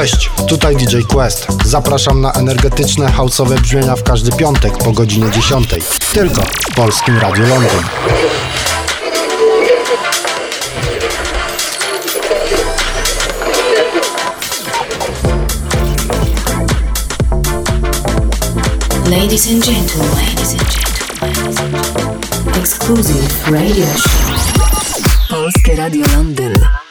Cześć, tutaj DJ Quest. Zapraszam na energetyczne, houseowe brzmienia w każdy piątek po godzinie 10. Tylko w Polskim Radiu Londyn. Ladies and gentlemen, ladies and gentlemen, exclusive radio show. Polskie Radio Londyn.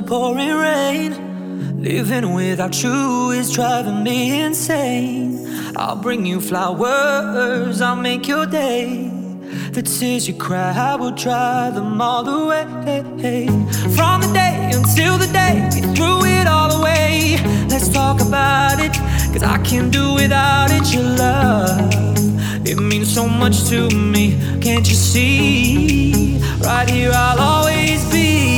The pouring rain. Living without you is driving me insane. I'll bring you flowers, I'll make your day. The tears you cry, I will dry them all away. From the day until the day we threw it all away. Let's talk about it, cause I can't do without it. Your love, it means so much to me. Can't you see? Right here, I'll always be.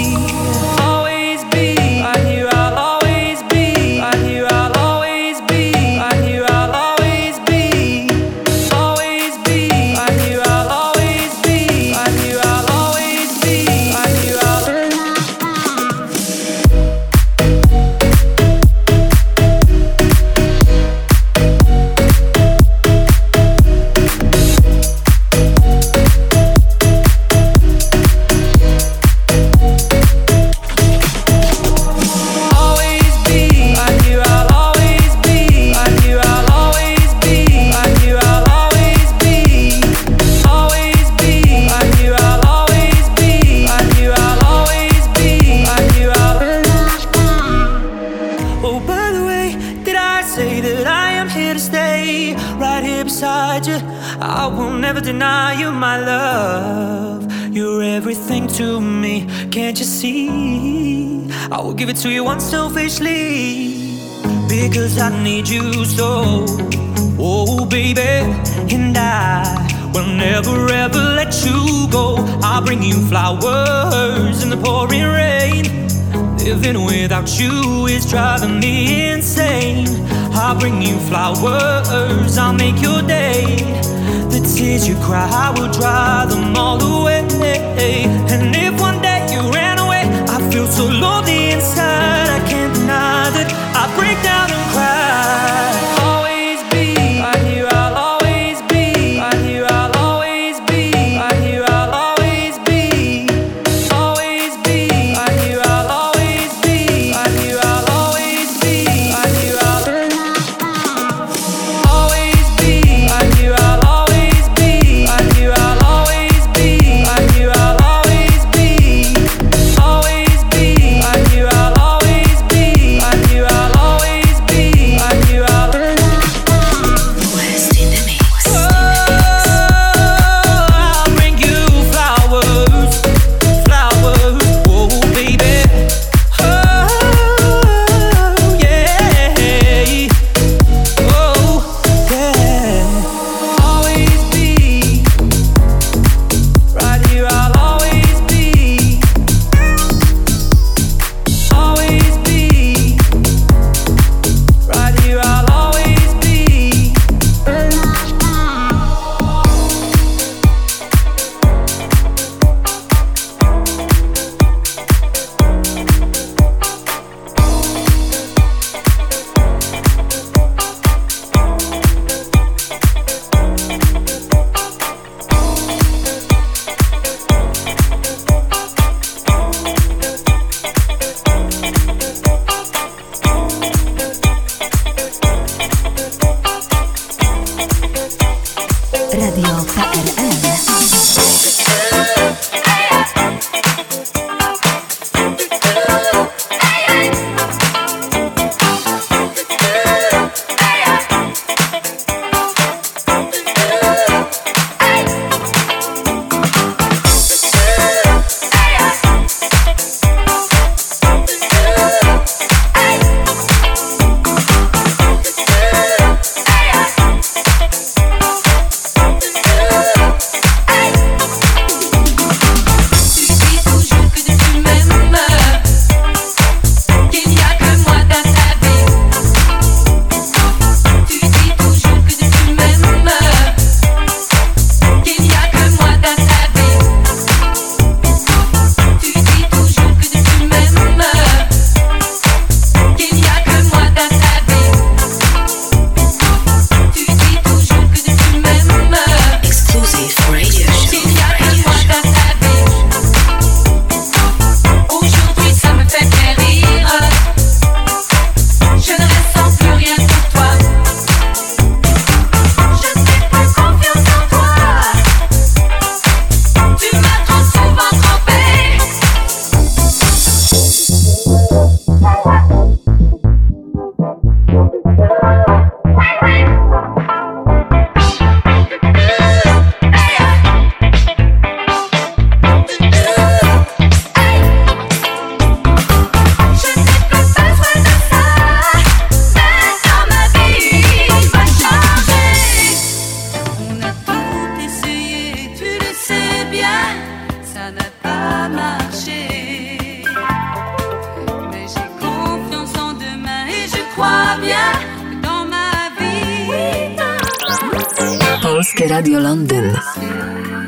It to you unselfishly because I need you so. Oh, baby, and I will never ever let you go. I'll bring you flowers in the pouring rain. Living without you is driving me insane. I'll bring you flowers, I'll make your day. The tears you cry, I will dry them all away. And if one day so lonely inside. I can't deny that I break down Polskie Radio Londyn.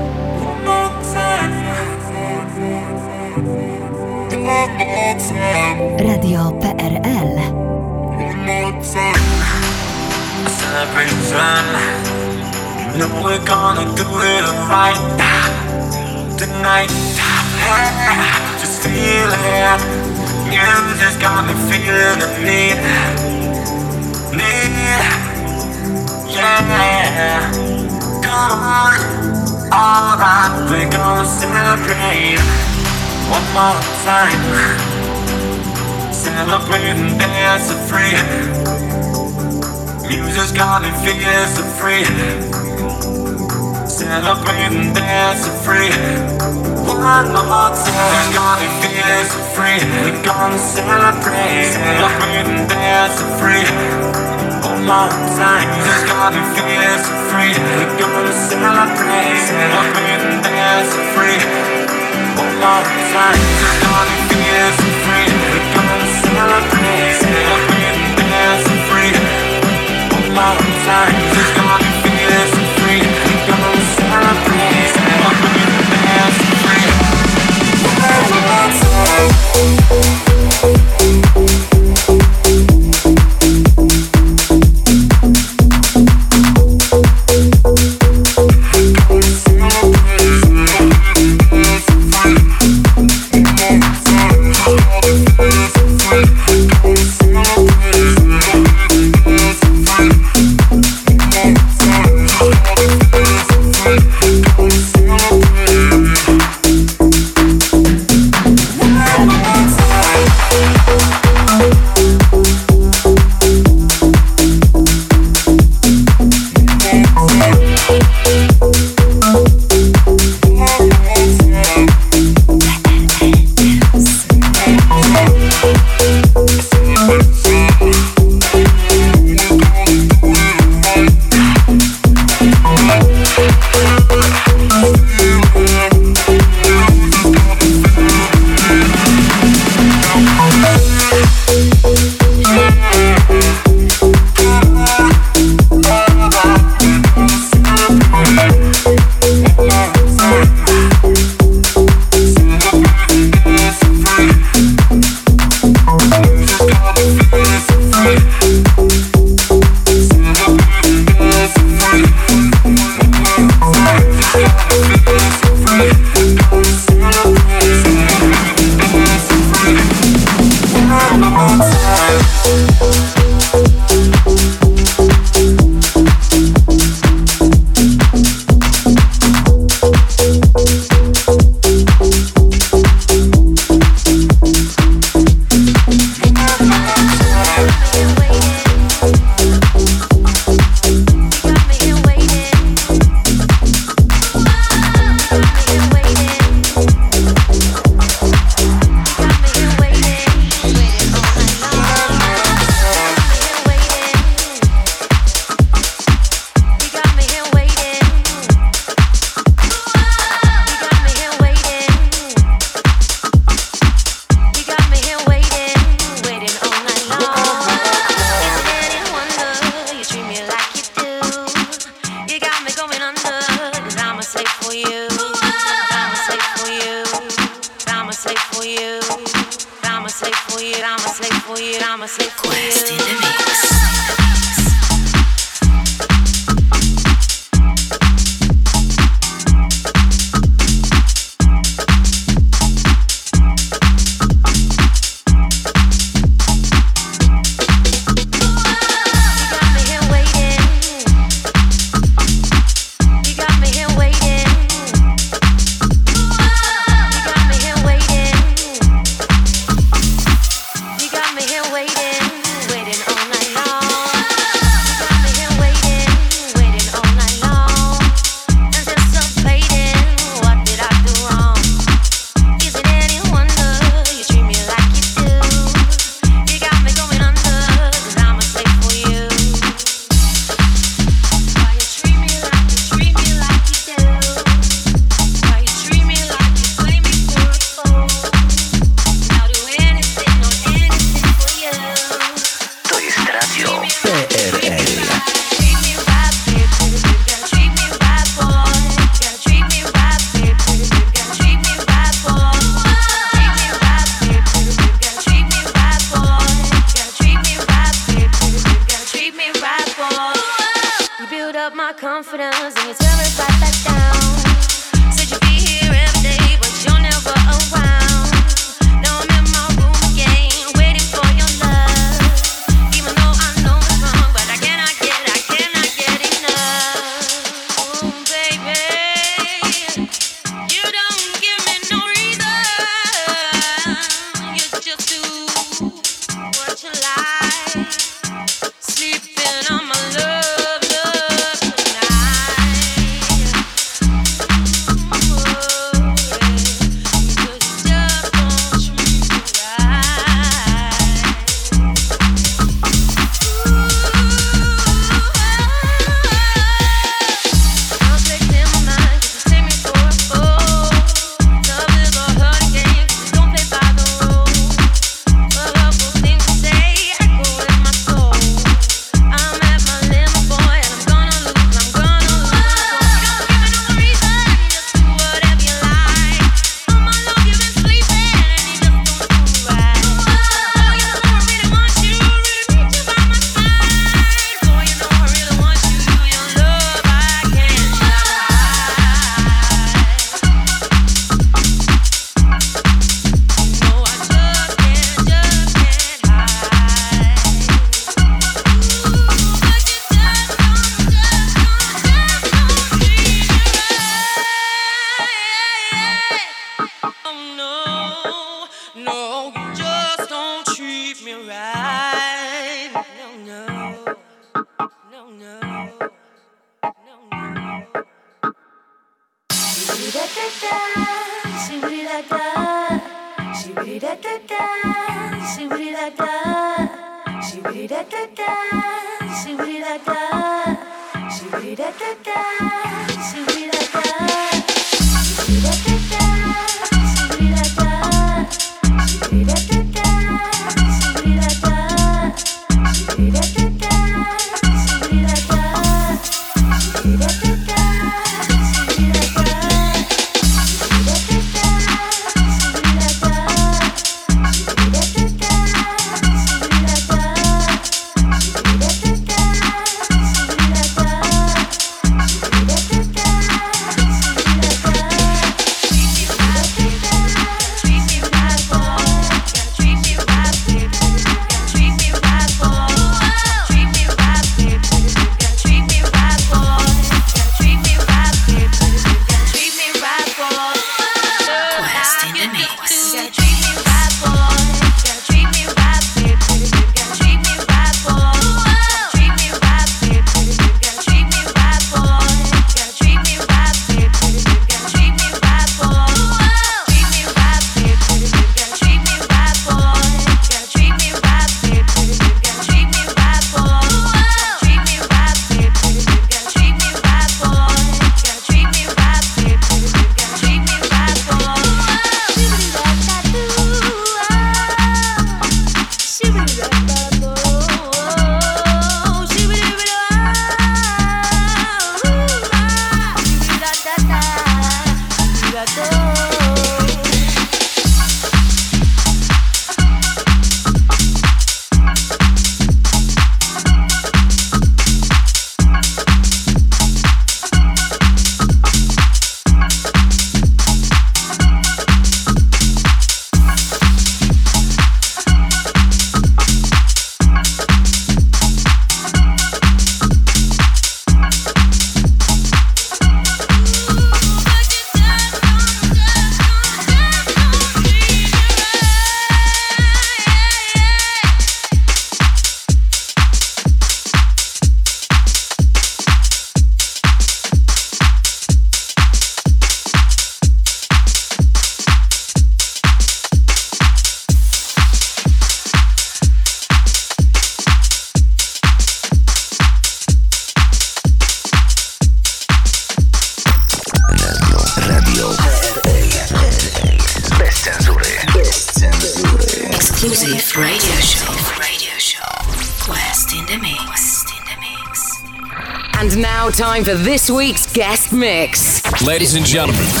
for this week's guest mix. Ladies and gentlemen. Ladies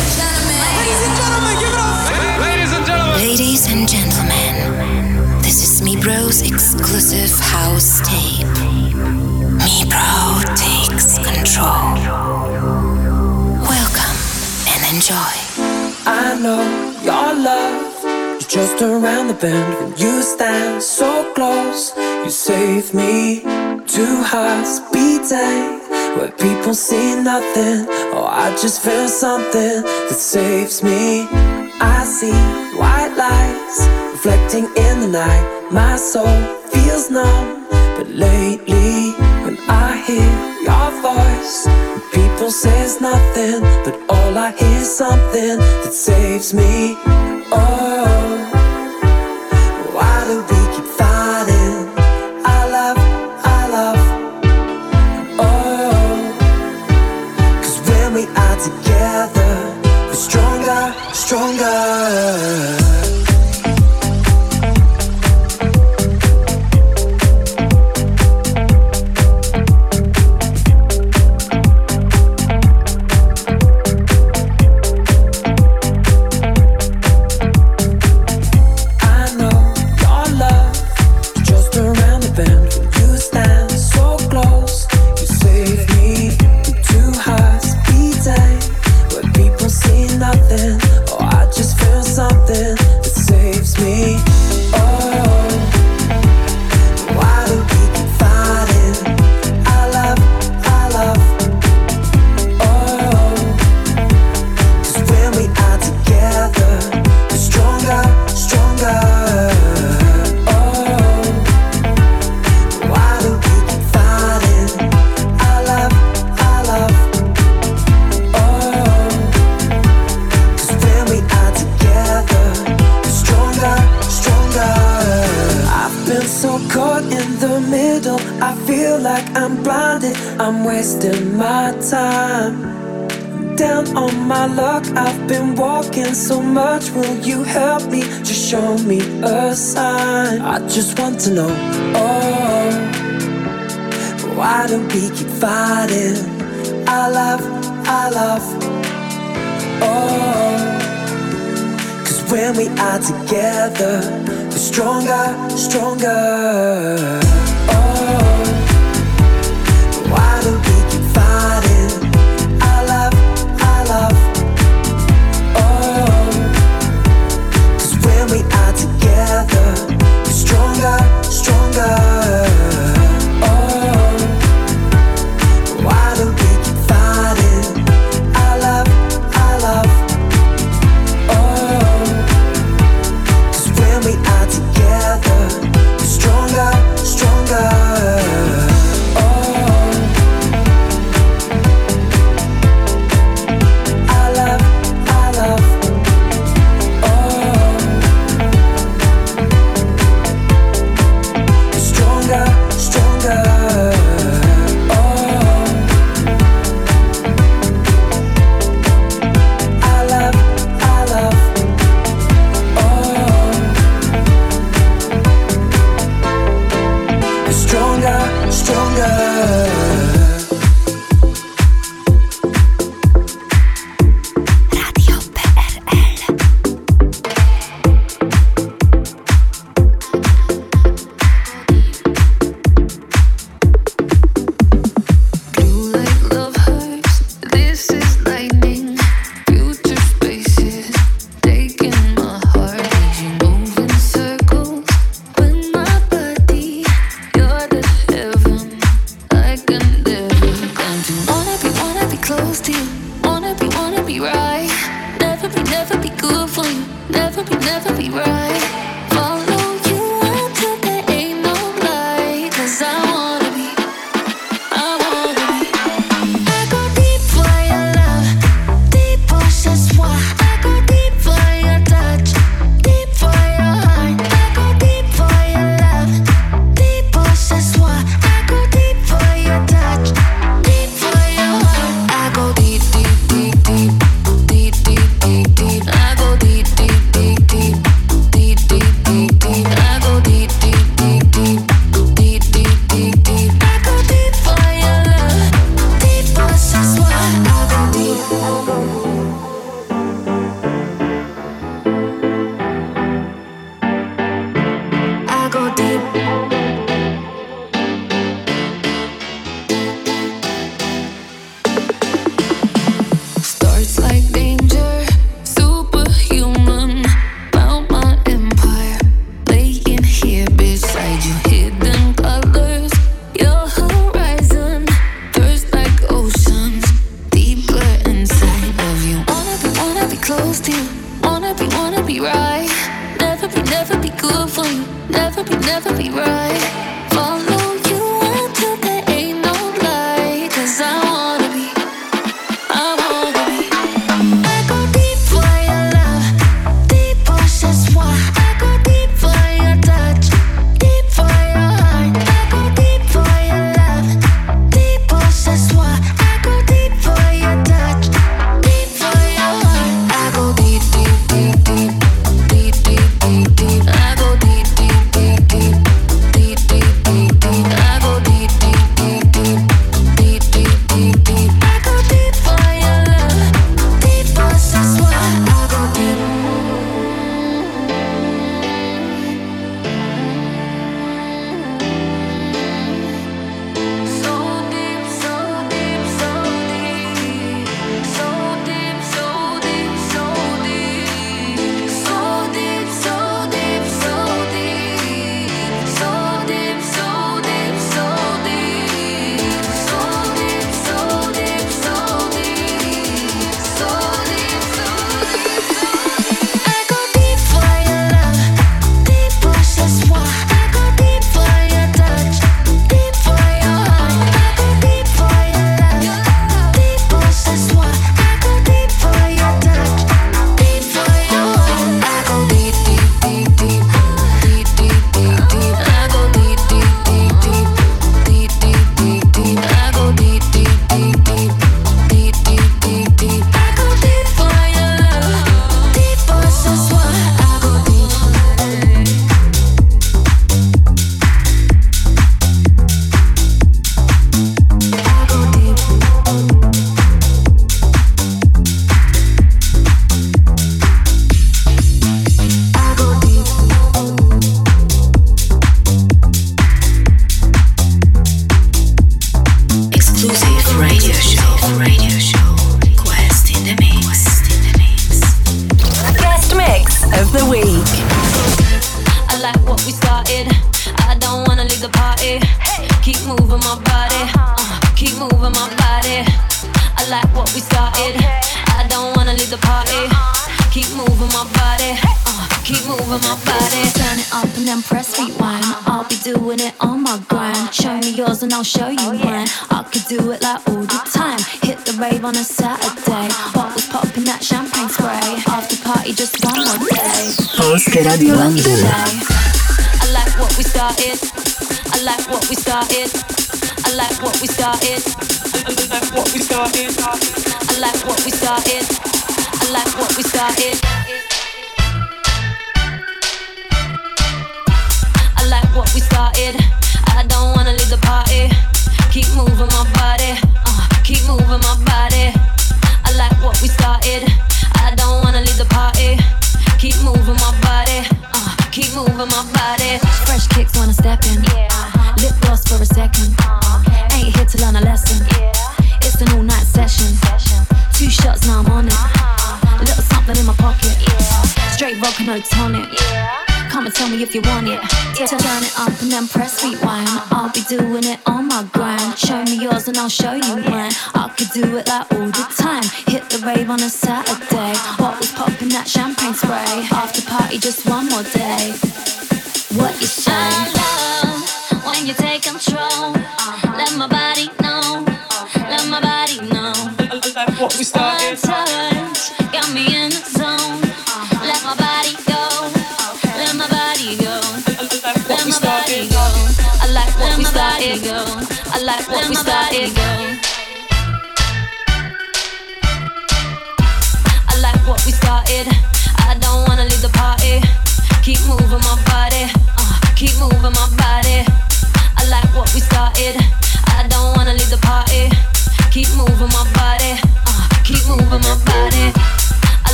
and gentlemen. Ladies and gentlemen, give it up. Ladies and gentlemen. Ladies and gentlemen. This is MIBRO's exclusive house tape. MIBRO takes control. Welcome and enjoy. I know your love is just around the bend when you stand so close. You save me. Two hearts beating where people see nothing. Oh, I just feel something that saves me. I see white lights reflecting in the night. My soul feels numb. But lately, when I hear your voice, people say nothing. But all I hear is something that saves me.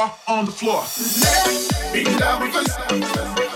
floor, on the floor. Let me down, we.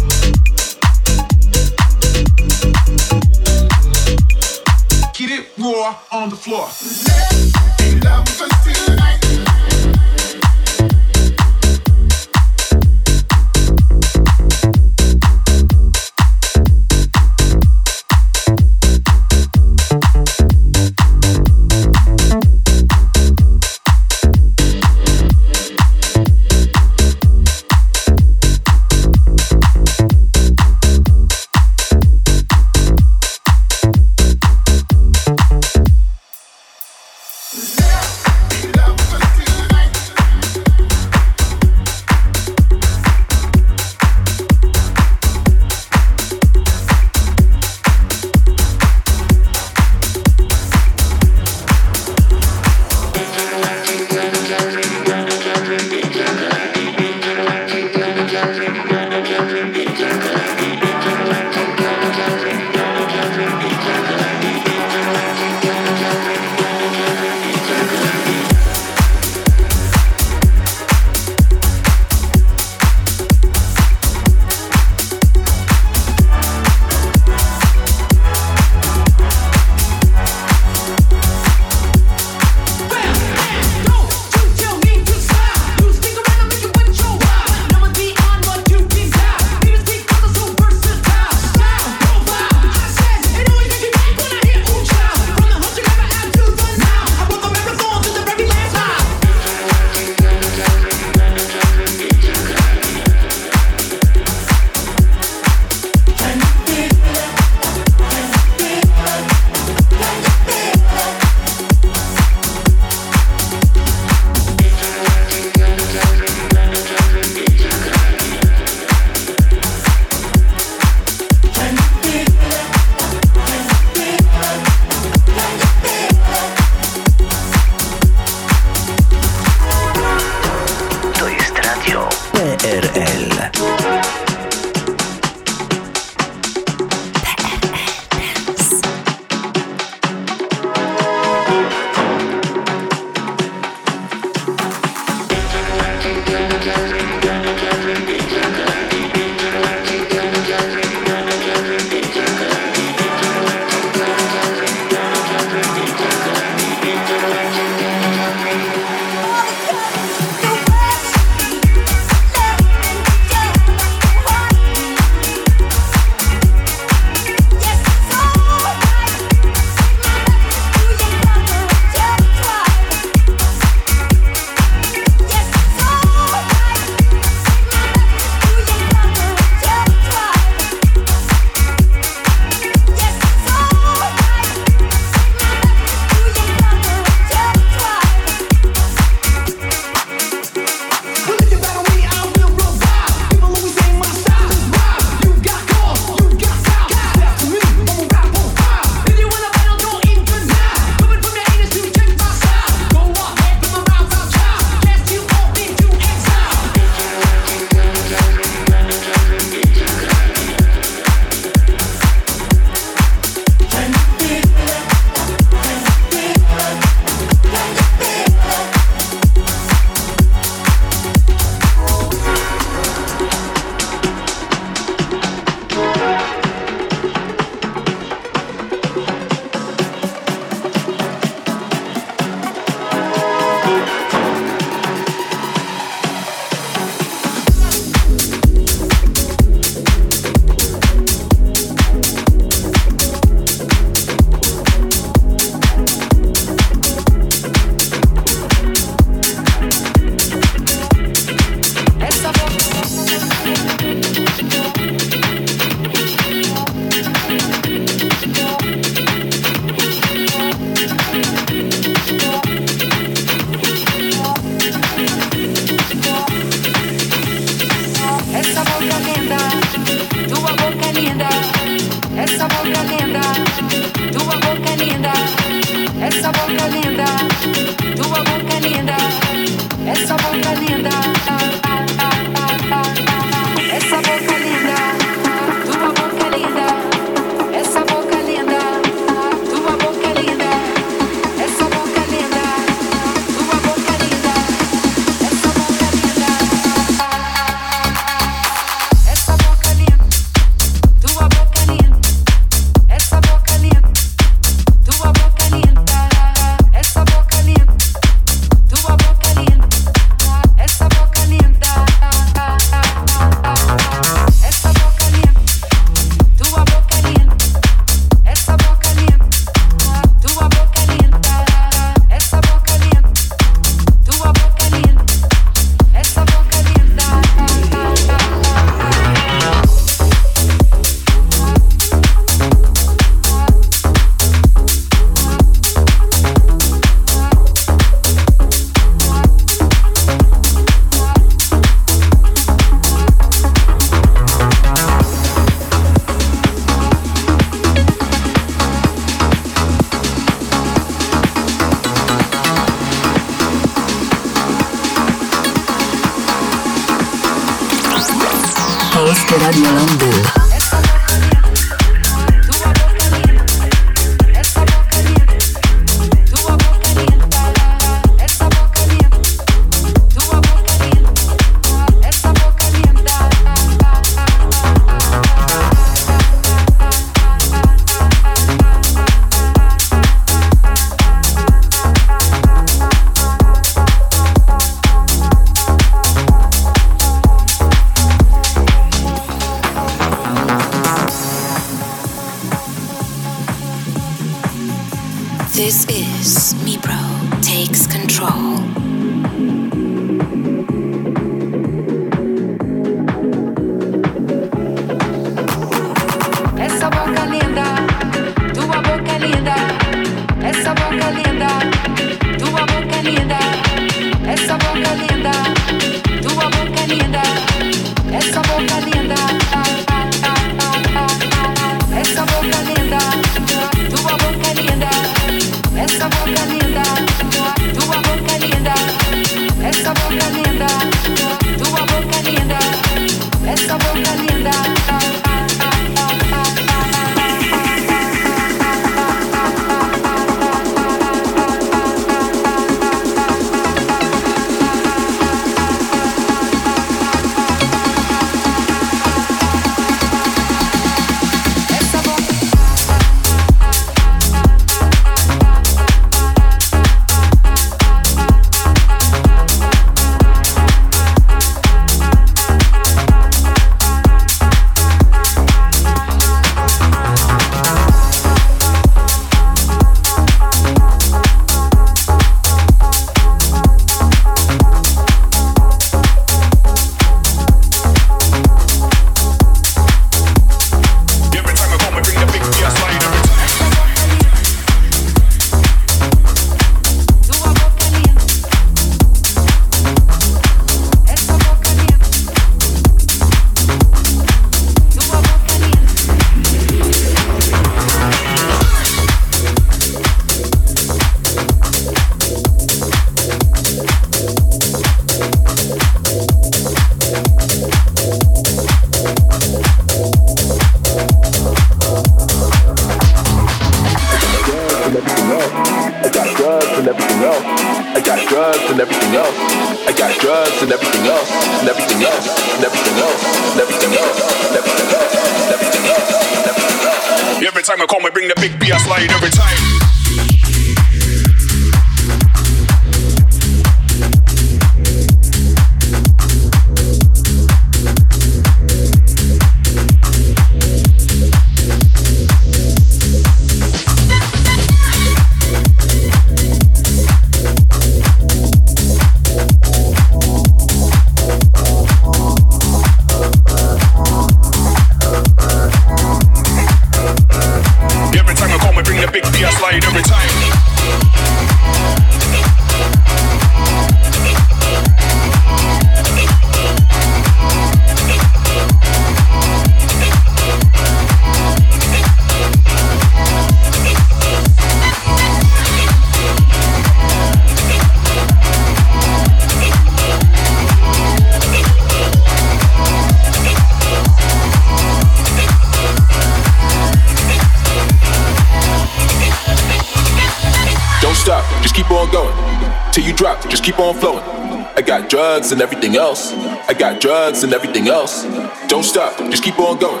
Drugs and everything else. I got drugs and everything else. Don't stop, just keep on going.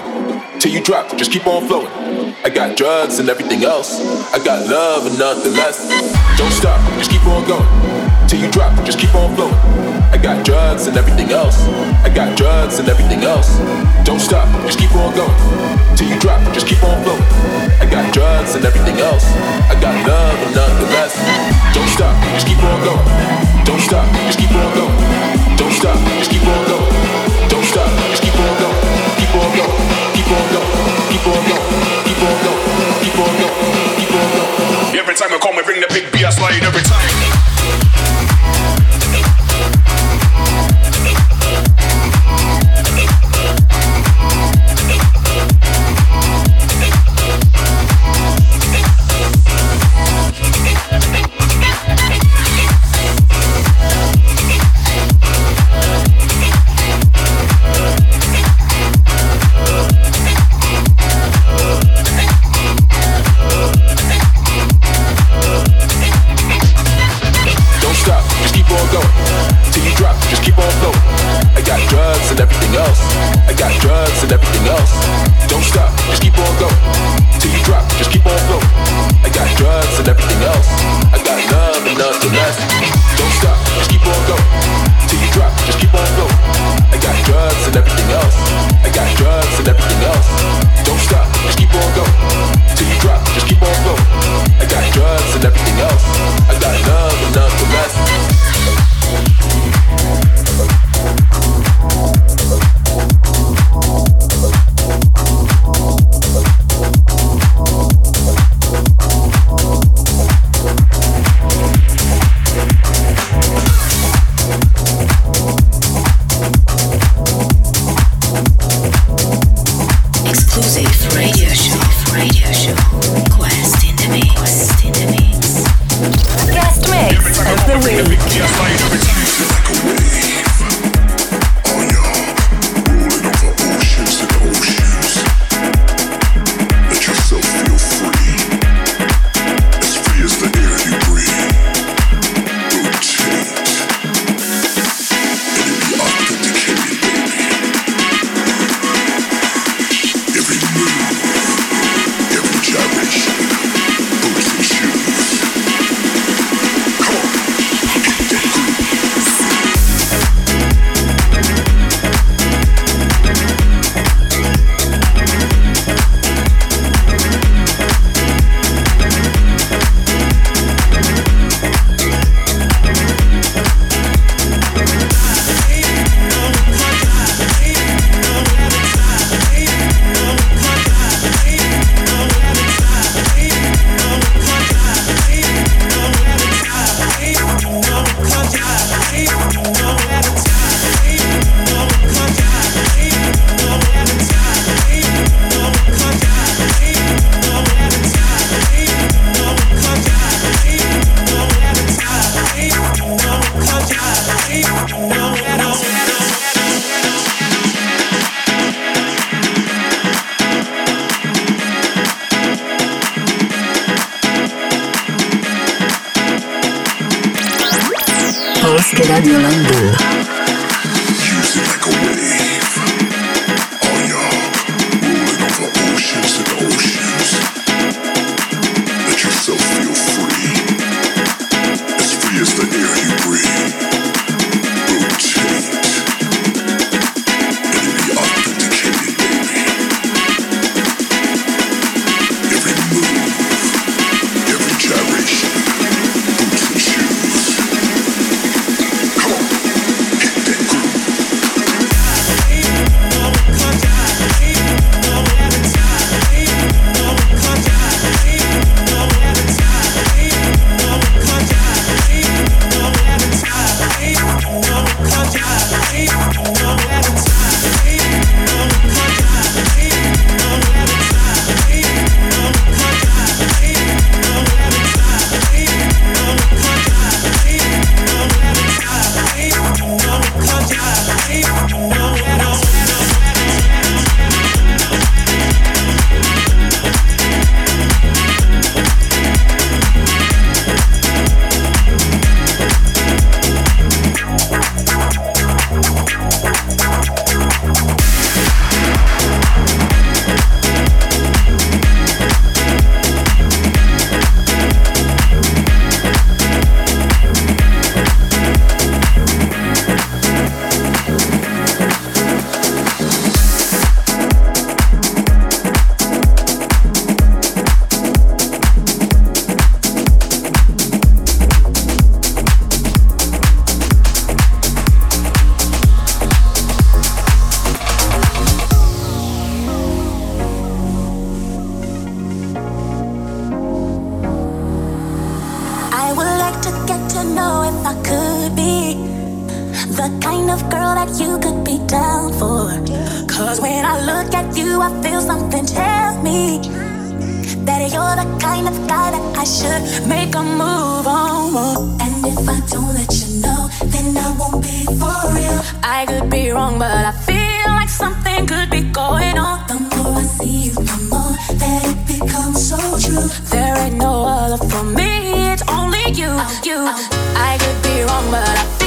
Till you drop, just keep on flowing. I got drugs and everything else. I got love and nothing less. Don't stop, just keep on going. Till you drop, just keep on flowing. I got drugs and everything else. I got drugs and everything else. Don't stop, just keep on going. Till you drop, just keep on flowing. I got drugs and everything else. I got love and nothing less. Don't stop, just keep on going. Don't stop, just keep on going. Every time I come, I bring the big beer slide every time. that you're the kind of guy that I should make a move on. And if I don't let you know, then I won't be for real. I could be wrong, but I feel like something could be going on. The more I see you, the more that it becomes so true. There ain't no other for me, it's only you. You, I could be wrong, but I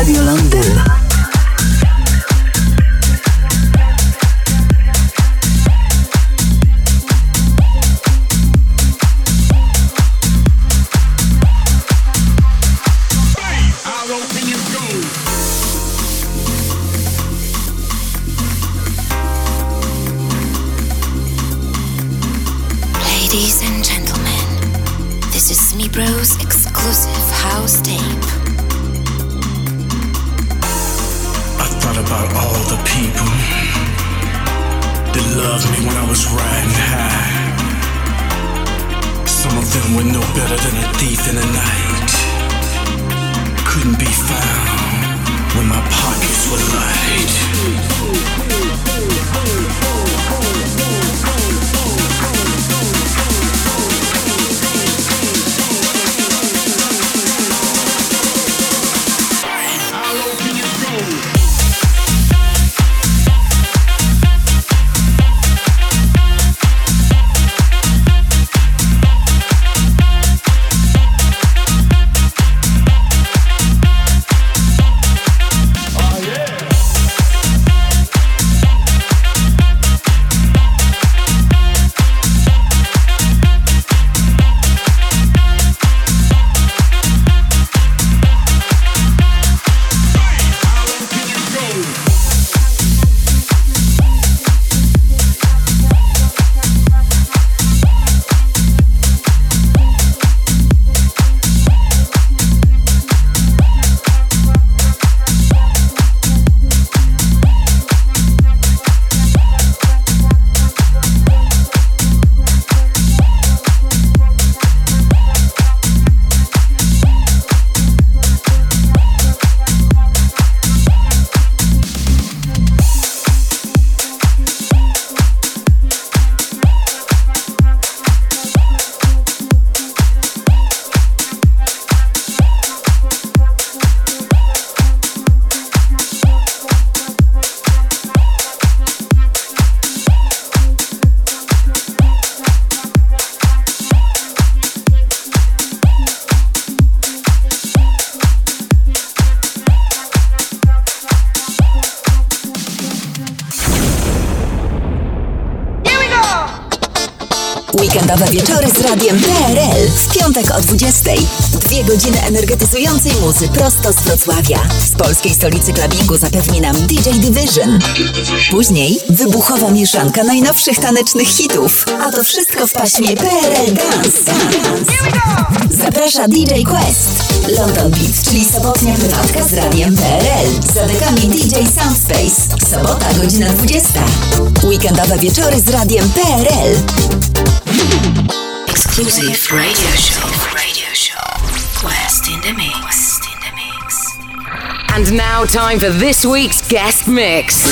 Radio Londyn. Polskiej stolicy klubingu zapewni nam DJ Division. Później wybuchowa mieszanka najnowszych tanecznych hitów. A to wszystko w paśmie PRL Dance. Zaprasza DJ Quest. London Beat, czyli sobotnia prywatka z Radiem PRL. Za dekami DJ Soundspace. Sobota, godzina 20. Weekendowe wieczory z Radiem PRL. Exclusive. Radio show. And now, time for this week's guest mix.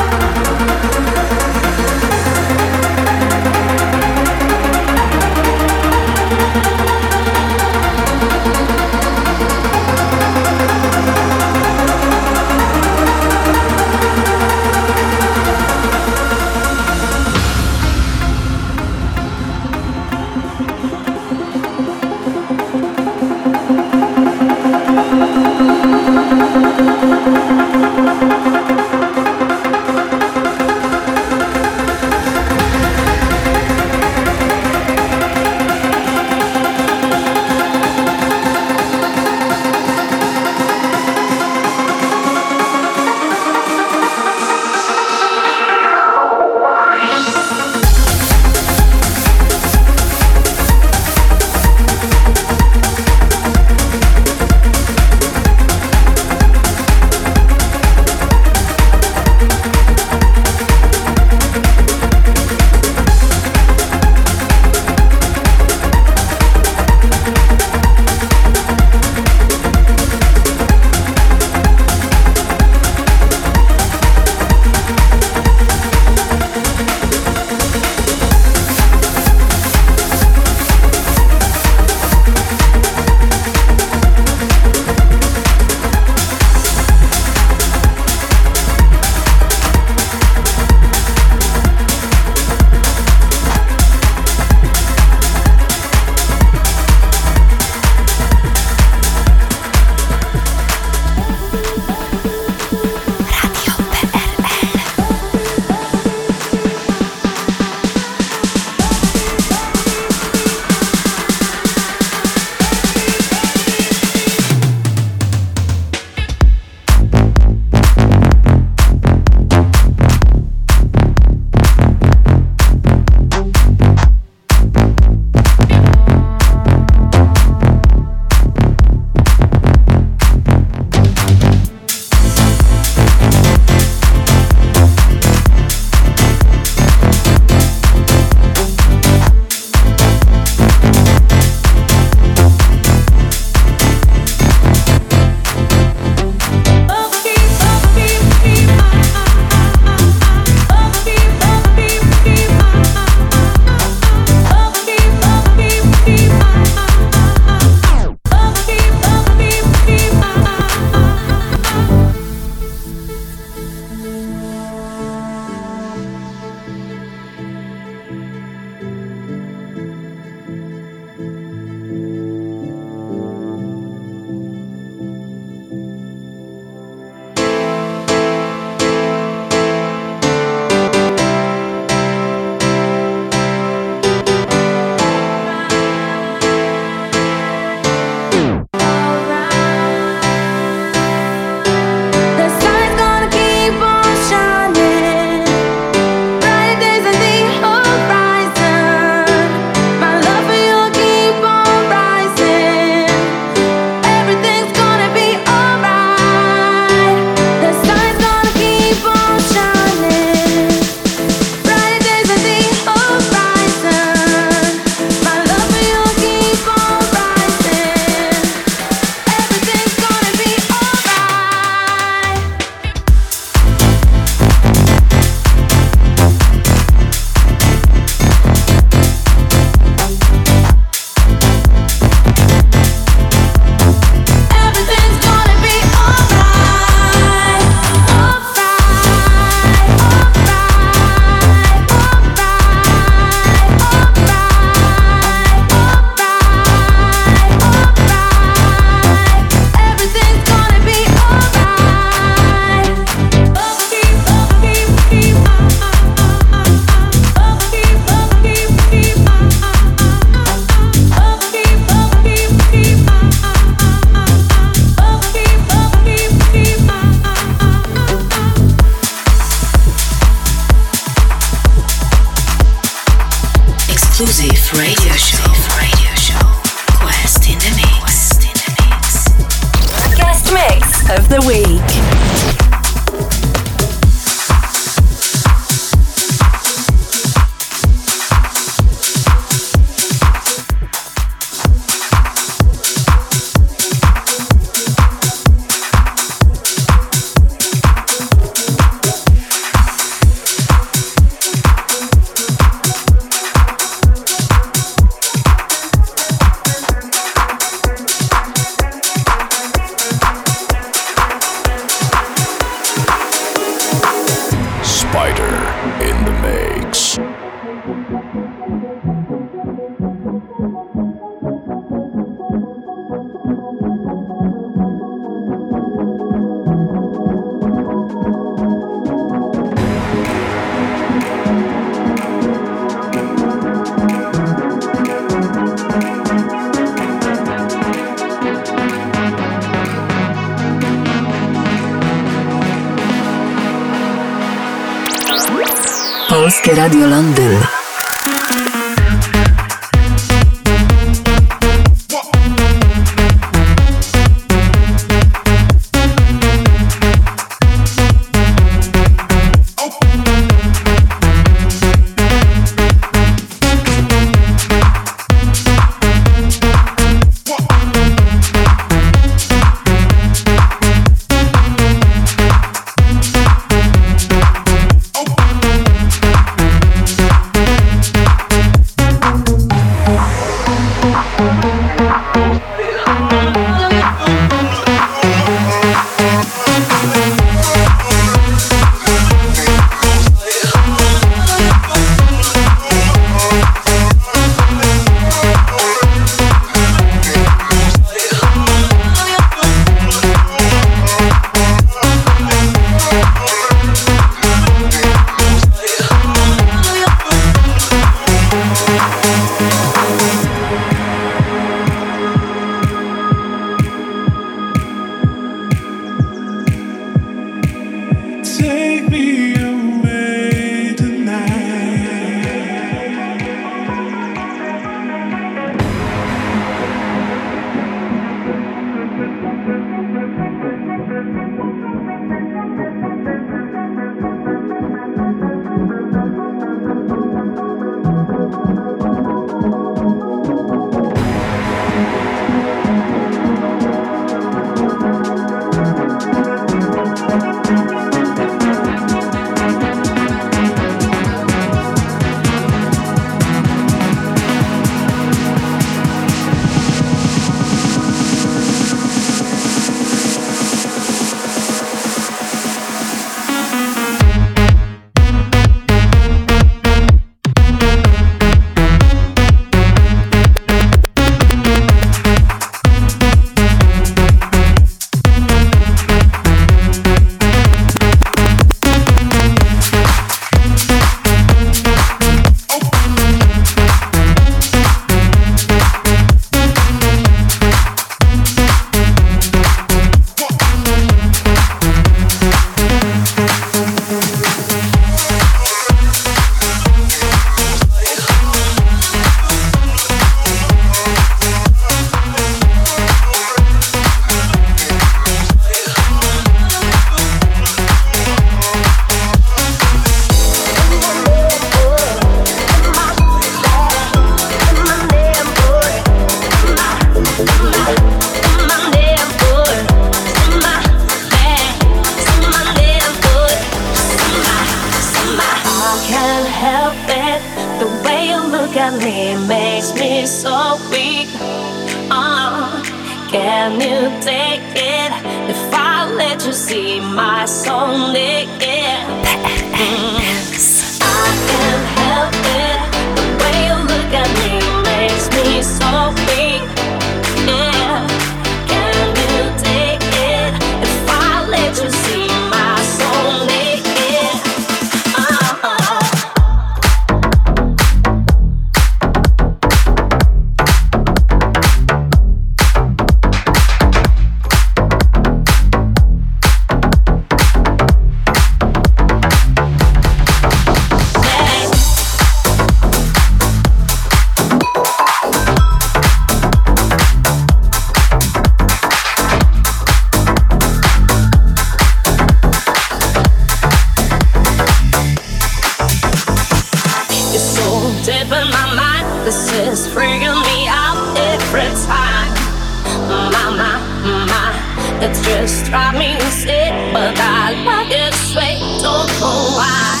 It's just driving me sick, but I like it sweet. Don't know why.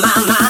My mind.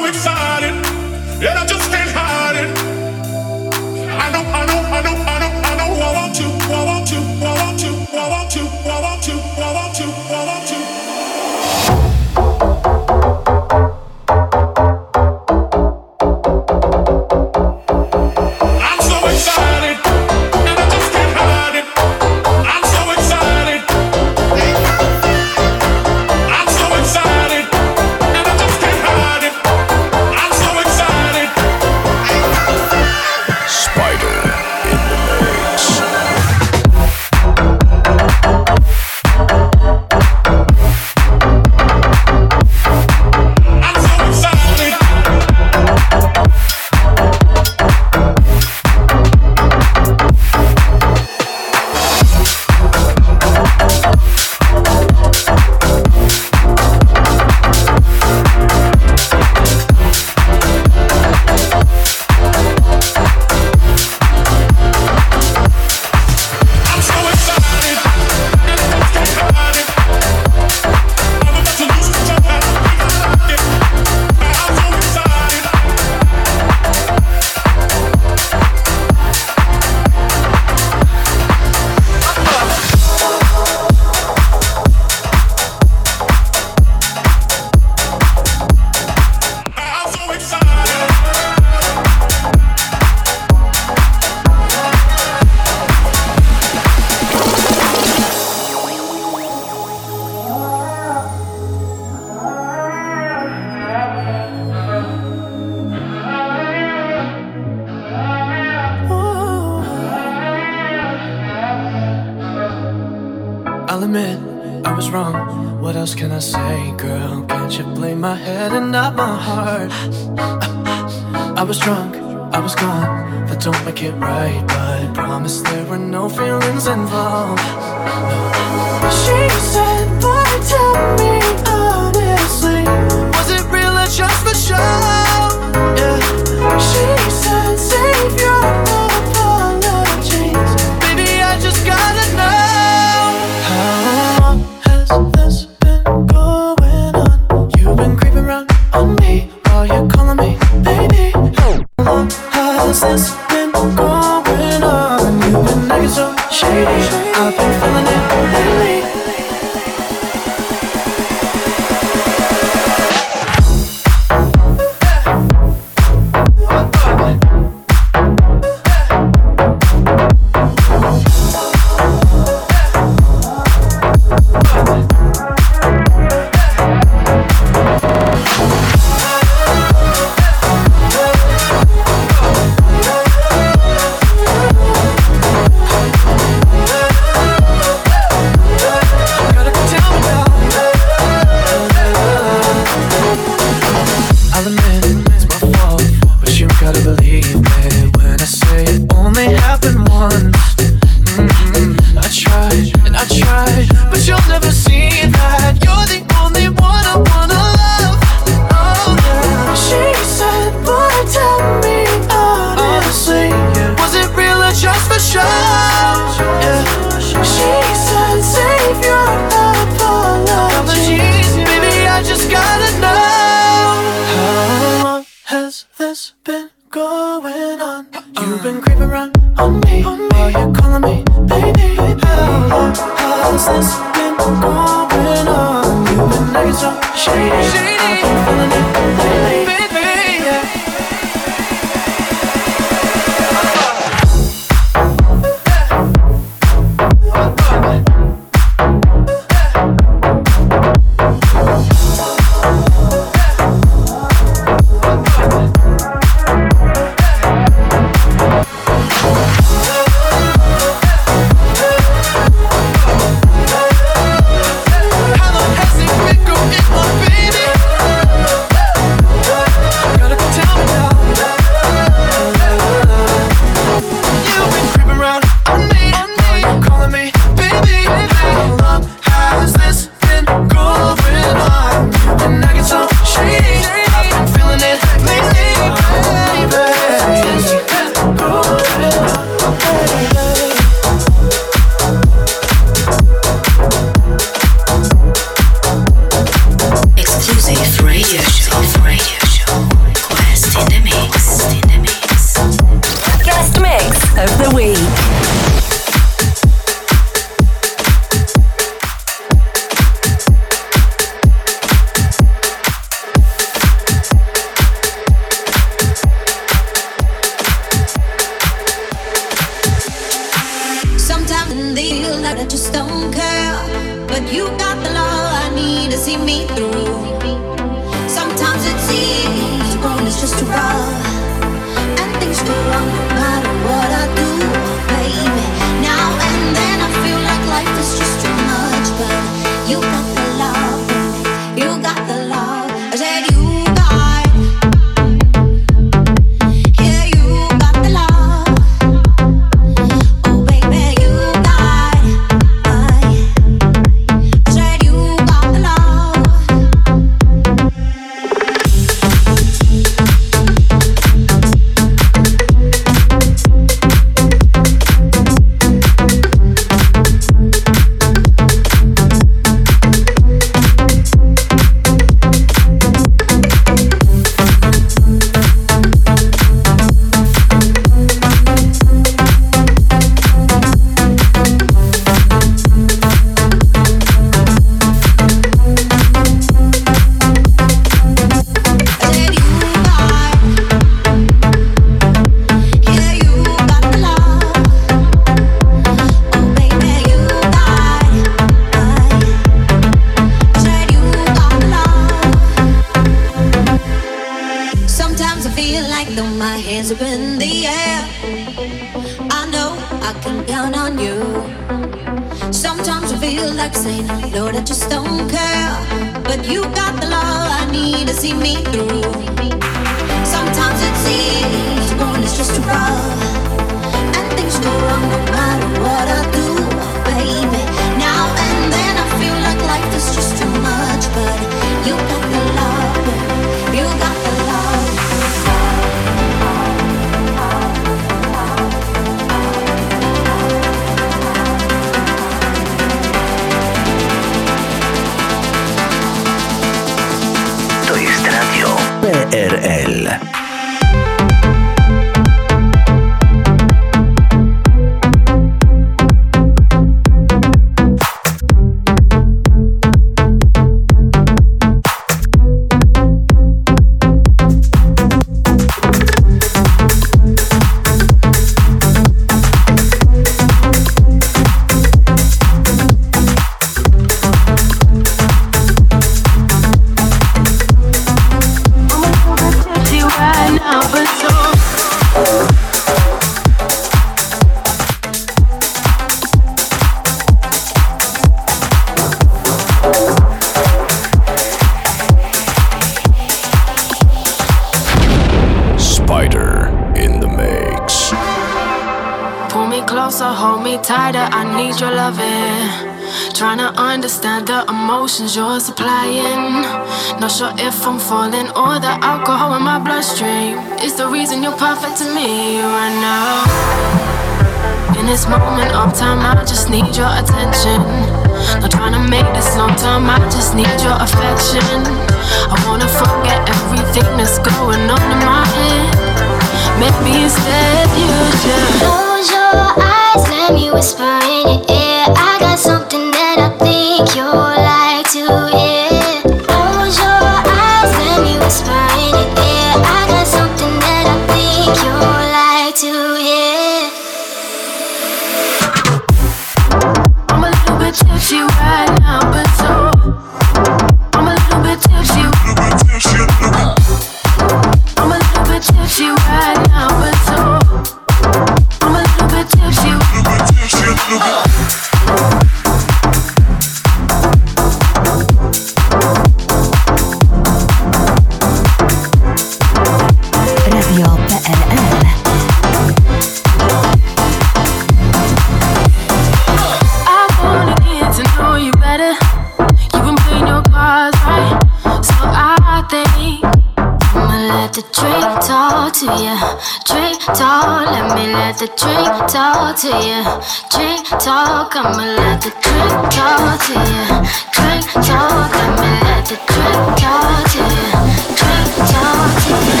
the drink talk to you. Drink talk, I'ma let the drink talk to you. Drink talk, I'ma let the drink talk to you. Drink talk to you.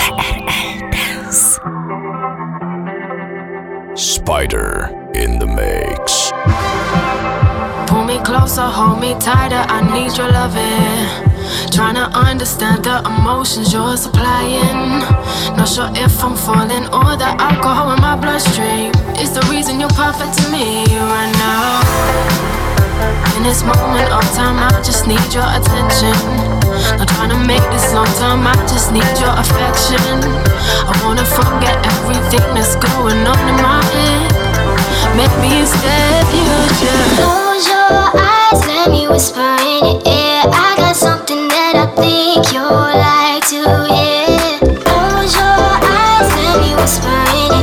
PRL Dance. Spider in the mix. Pull me closer, hold me tighter. I need your loving. Trying to understand the emotions you're supplying. Not sure if I'm falling or the alcohol in my bloodstream is the reason you're perfect to me right now. In this moment of time, I just need your attention. Not trying to make this long time, I just need your affection. I wanna forget everything that's going on in my head. Maybe instead you close your eyes, let me whisper in your ear. I got something think you'll like to hear. Close your eyes, let me whisper in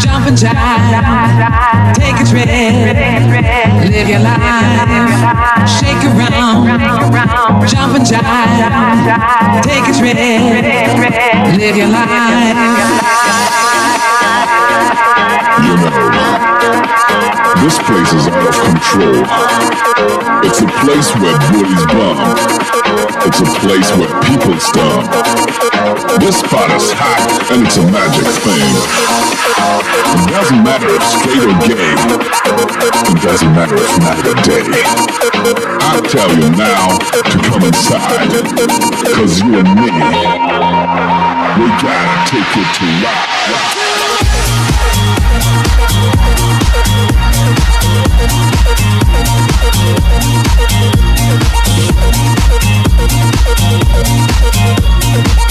jump and jive, take a trip, live your life. Shake around, jump and jive, take a trip, live your life. You know, this place is out of control. It's a place where bullies bomb. It's a place where people stomp. This spot is hot and it's a magic thing. It doesn't matter if straight or gay. It doesn't matter if night or day. I tell you now to come inside. Cause you and me, we gotta take it to ride. Exclusive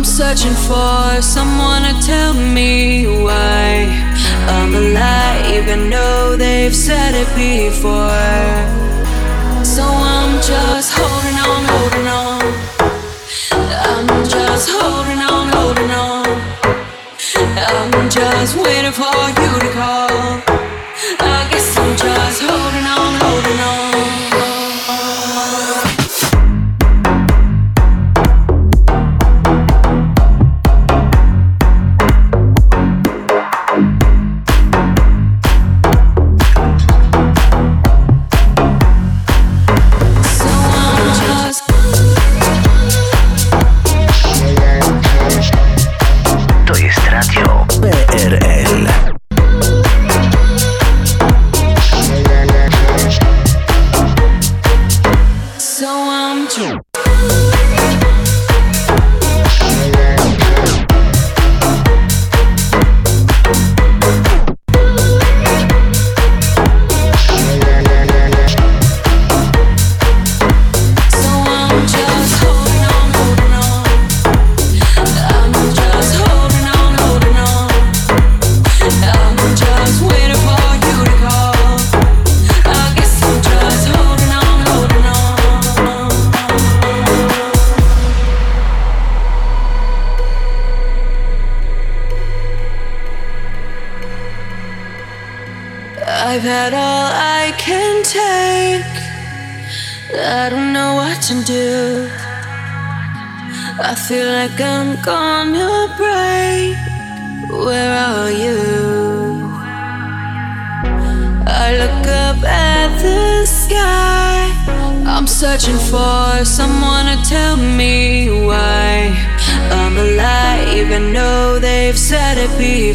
I'm searching for someone to tell me why I'm alive. I know they've said it before. So I'm just holding on, holding on. I'm just holding on, holding on. I'm just waiting for you to call. let it be